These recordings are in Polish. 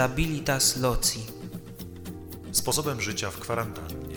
Stabilitas loci. Sposobem życia w kwarantannie.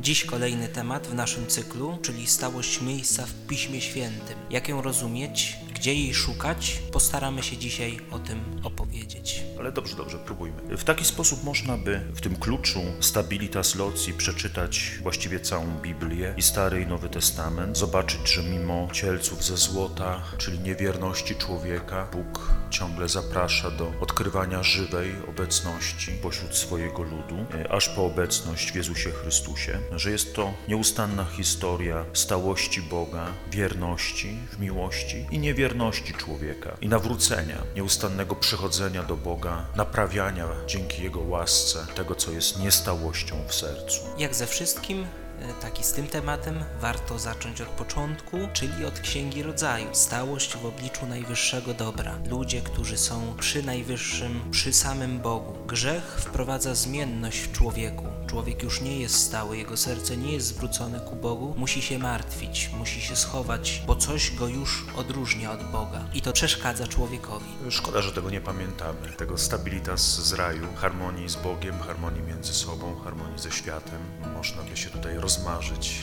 Dziś kolejny temat w naszym cyklu, czyli stałość miejsca w Piśmie Świętym. Jak ją rozumieć, gdzie jej szukać, postaramy się dzisiaj o tym opowiedzieć. Ale dobrze, dobrze, próbujmy. W taki sposób można by w tym kluczu Stabilitas Loci przeczytać właściwie całą Biblię i Stary i Nowy Testament, zobaczyć, że mimo cielców ze złota, czyli niewierności człowieka, Bóg ciągle zaprasza do odkrywania żywej obecności pośród swojego ludu, e, aż po obecność w Jezusie Chrystusie, że jest to nieustanna historia stałości Boga, wierności w miłości i niewierności człowieka i nawrócenia, nieustannego przychodzenia do Boga, naprawiania dzięki Jego łasce tego, co jest niestałością w sercu. Jak ze wszystkim, e, tak i z tym tematem warto zacząć od początku, czyli od Księgi Rodzaju. Stałość w obliczu najwyższego dobra. Ludzie, którzy są przy najwyższym, przy samym Bogu. Grzech wprowadza zmienność w człowieku. Człowiek już nie jest stały, jego serce nie jest zwrócone ku Bogu, musi się martwić, musi się schować, bo coś go już odróżnia od Boga. I to przeszkadza człowiekowi. Szkoda, że tego nie pamiętamy. Tego stabilitas z raju, harmonii z Bogiem, harmonii między sobą, harmonii ze światem. Można by się tutaj rozmarzyć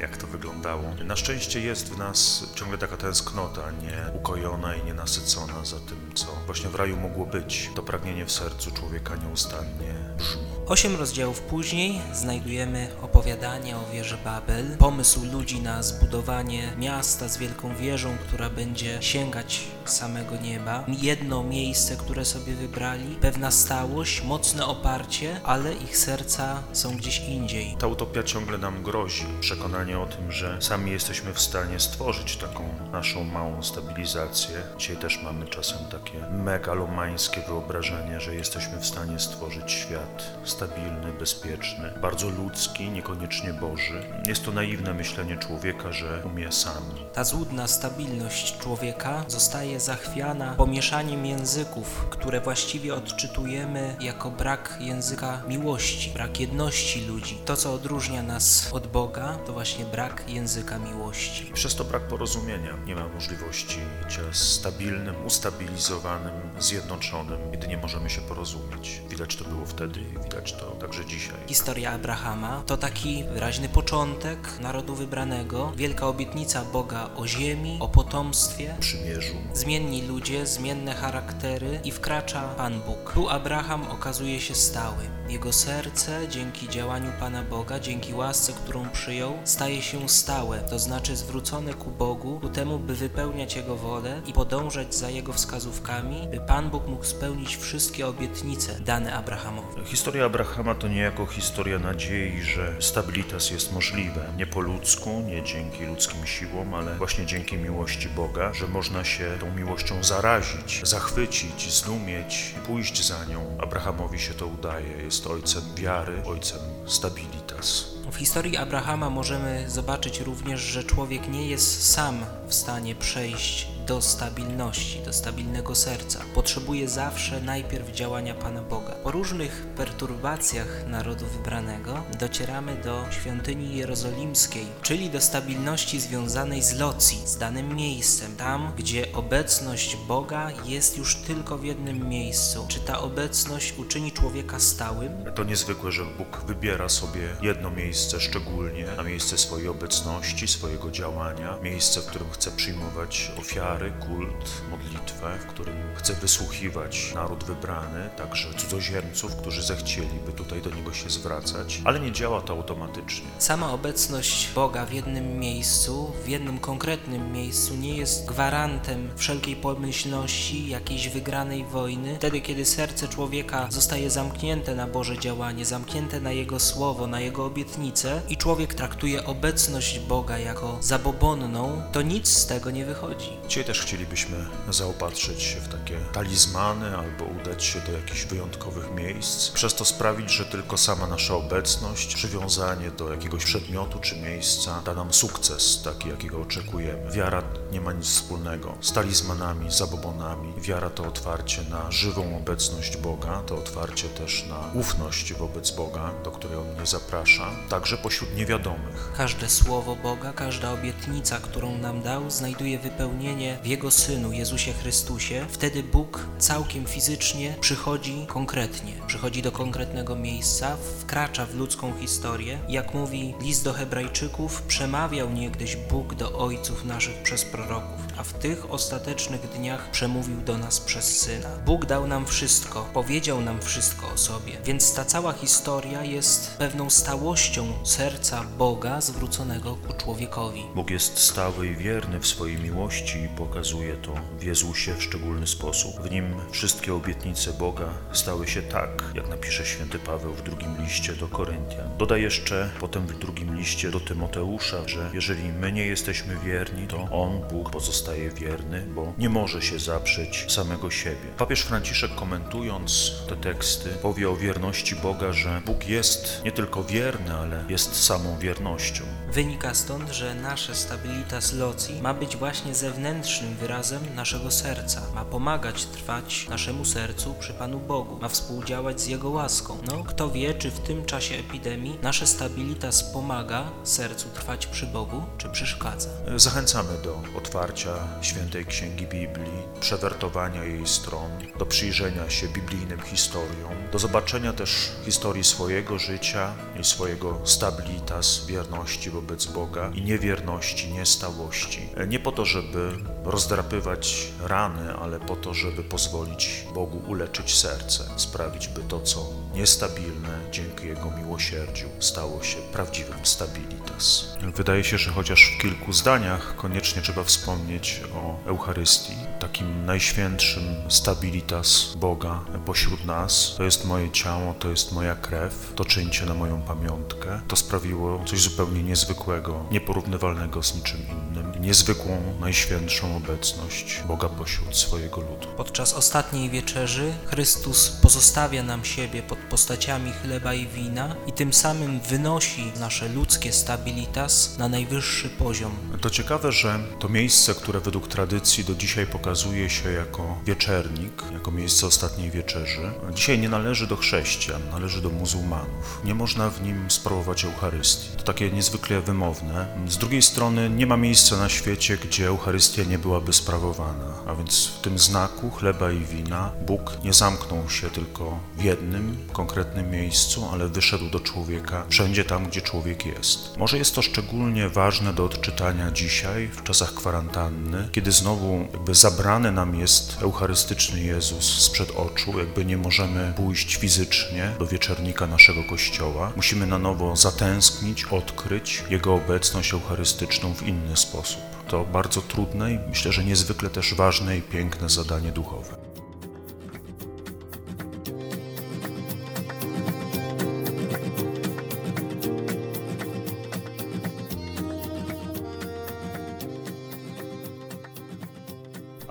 jak to wyglądało. Na szczęście jest w nas ciągle taka tęsknota, nie ukojona i nienasycona za tym, co właśnie w raju mogło być. To pragnienie w sercu człowieka nieustannie brzmi. Osiem rozdziałów później znajdujemy opowiadanie o wieży Babel, pomysł ludzi na zbudowanie miasta z wielką wieżą, która będzie sięgać samego nieba, jedno miejsce, które sobie wybrali, pewna stałość, mocne oparcie, ale ich serca są gdzieś indziej. Ta utopia ciągle nam grozi. Przekonanie o tym, że sami jesteśmy w stanie stworzyć taką naszą małą stabilizację. Dzisiaj też mamy czasem takie megalomańskie wyobrażenie, że jesteśmy w stanie stworzyć świat stabilny, bezpieczny, bardzo ludzki, niekoniecznie Boży. Jest to naiwne myślenie człowieka, że umie sam. Ta złudna stabilność człowieka zostaje zachwiana pomieszaniem języków, które właściwie odczytujemy jako brak języka miłości, brak jedności ludzi. To, co odróżnia nas od Boga, to właśnie brak języka miłości. Przez to brak porozumienia. Nie ma możliwości bycia stabilnym, ustabilizowanym, zjednoczonym, jedynie możemy się porozumieć. Widać to było wtedy i widać to także dzisiaj. Historia Abrahama to taki wyraźny początek narodu wybranego, wielka obietnica Boga o ziemi, o potomstwie, Przymierzu. zmienni ludzie, zmienne charaktery i wkracza Pan Bóg. Tu Abraham okazuje się stały. Jego serce, dzięki działaniu Pana Boga, dzięki łasce, którą przyjął, staje się stałe, to znaczy zwrócone ku Bogu, ku temu, by wypełniać Jego wolę i podążać za Jego wskazówkami, by Pan Bóg mógł spełnić wszystkie obietnice dane Abrahamowi. Historia Abrahama to niejako historia nadziei, że stabilitas jest możliwe. Nie po ludzku, nie dzięki ludzkim siłom, ale właśnie dzięki miłości Boga, że można się tą miłością zarazić, zachwycić, zdumieć, pójść za nią. Abrahamowi się to udaje. Jest ojcem wiary, ojcem stabilitas. W historii Abrahama możemy zobaczyć również, że człowiek nie jest sam w stanie przejść do stabilności, do stabilnego serca. Potrzebuje zawsze najpierw działania Pana Boga. Po różnych perturbacjach narodu wybranego docieramy do świątyni jerozolimskiej, czyli do stabilności związanej z locji, z danym miejscem, tam gdzie obecność Boga jest już tylko w jednym miejscu. Czy ta obecność uczyni człowieka stałym? To niezwykłe, że Bóg wybiera sobie jedno miejsce szczególnie, na miejsce swojej obecności, swojego działania, miejsce, w którym chce przyjmować ofiary, kult, modlitwę, w którym chce wysłuchiwać naród wybrany, także cudzoziemców, którzy zechcieliby tutaj do Niego się zwracać, ale nie działa to automatycznie. Sama obecność Boga w jednym miejscu, w jednym konkretnym miejscu nie jest gwarantem wszelkiej pomyślności, jakiejś wygranej wojny. Wtedy, kiedy serce człowieka zostaje zamknięte na Boże działanie, zamknięte na Jego słowo, na Jego obietnice i człowiek traktuje obecność Boga jako zabobonną, to nic z tego nie wychodzi. Dzisiaj też chcielibyśmy zaopatrzyć się w takie talizmany albo udać się do jakichś wyjątkowych miejsc. Przez to sprawić, że tylko sama nasza obecność, przywiązanie do jakiegoś przedmiotu czy miejsca da nam sukces, taki jakiego oczekujemy. Wiara nie ma nic wspólnego z talizmanami, zabobonami. Wiara to otwarcie na żywą obecność Boga, to otwarcie też na ufność wobec Boga, do której On mnie zaprasza, także pośród niewiadomych. Każde słowo Boga, każda obietnica, którą nam dał, znajduje wypełnienie w Jego Synu, Jezusie Chrystusie. Wtedy Bóg całkiem fizycznie przychodzi konkretnie, przychodzi do konkretnego miejsca, wkracza w ludzką historię. Jak mówi list do Hebrajczyków, przemawiał niegdyś Bóg do ojców naszych przez proroków, a w tych ostatecznych dniach przemówił do nas przez Syna. Bóg dał nam wszystko, powiedział nam wszystko o sobie, więc ta cała historia jest pewną stałością serca Boga zwróconego ku człowiekowi. Bóg jest stały i wierny w swojej miłości i pokazuje to w Jezusie w szczególny sposób. W nim wszystkie obietnice Boga stały się tak, jak napisze święty Paweł w drugim liście do Koryntian. Doda jeszcze potem w drugim liście do Tymoteusza, że jeżeli my nie jesteśmy wierni, to On, Bóg, pozostaje wierny, bo nie może się zaprzeć samego siebie. Papież Franciszek komentując te teksty powie o wierności Boga, że Bóg jest nie tylko wierny, ale jest samą wiernością. Wynika stąd, że nasze stabilitas loci ma być właśnie zewnętrznym wyrazem naszego serca, ma pomagać trwać naszemu sercu przy Panu Bogu, ma współdziałać z Jego łaską. No, kto wie, czy w tym czasie epidemii nasze stabilitas pomaga sercu trwać przy Bogu, czy przeszkadza. Zachęcamy do otwarcia świętej księgi Biblii, przewertowania jej stron, do przyjrzenia się biblijnym historiom, do zobaczenia też historii swojego życia i swojego stabilitas, wierności wobec Boga i niewierności, niestałości. Nie po to, żeby rozdrapywać rany, ale po to, żeby pozwolić Bogu uleczyć serce, sprawić, by to, co niestabilne, dzięki Jego miłosierdziu stało się prawdziwym stabilitas. Wydaje się, że chociaż w kilku zdaniach koniecznie trzeba wspomnieć o Eucharystii, takim najświętszym stabilitas Boga pośród nas. To jest moje ciało, to jest moja krew, to czyńcie na moją pamiątkę. To sprawiło coś zupełnie niezwykłego, nieporównywalnego z niczym innym. Niezwykłą, najświętszą obecność Boga pośród swojego ludu. Podczas ostatniej wieczerzy Chrystus pozostawia nam siebie pod postaciami chleba i wina i tym samym wynosi nasze ludzkie stabilitas na najwyższy poziom. To ciekawe, że to miejsce, które według tradycji do dzisiaj pokazuje się jako wieczernik, jako miejsce ostatniej wieczerzy, dzisiaj nie należy do chrześcijan, należy do muzułmanów. Nie można w nim sprawować Eucharystii. To takie niezwykle wymowne. Z drugiej strony nie ma miejsca na świecie, gdzie Eucharystia nie byłaby sprawowana. A więc w tym znaku chleba i wina Bóg nie zamknął się tylko w jednym konkretnym miejscu, ale wyszedł do człowieka wszędzie tam, gdzie człowiek jest. Może jest to szczególnie ważne do odczytania dzisiaj, w czasach kwarantanny, kiedy znowu jakby zabrany nam jest Eucharystyczny Jezus sprzed oczu, jakby nie możemy pójść fizycznie do wieczernika naszego kościoła. Musimy na nowo zatęsknić, odkryć Jego obecność eucharystyczną w inny sposób. To bardzo trudne i myślę, że niezwykle też ważne i piękne zadanie duchowe.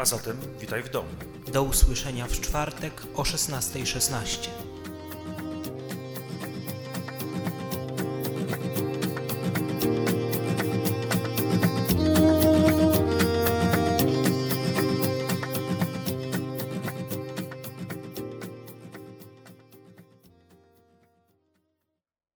A zatem witaj w domu. Do usłyszenia w czwartek o 16.16.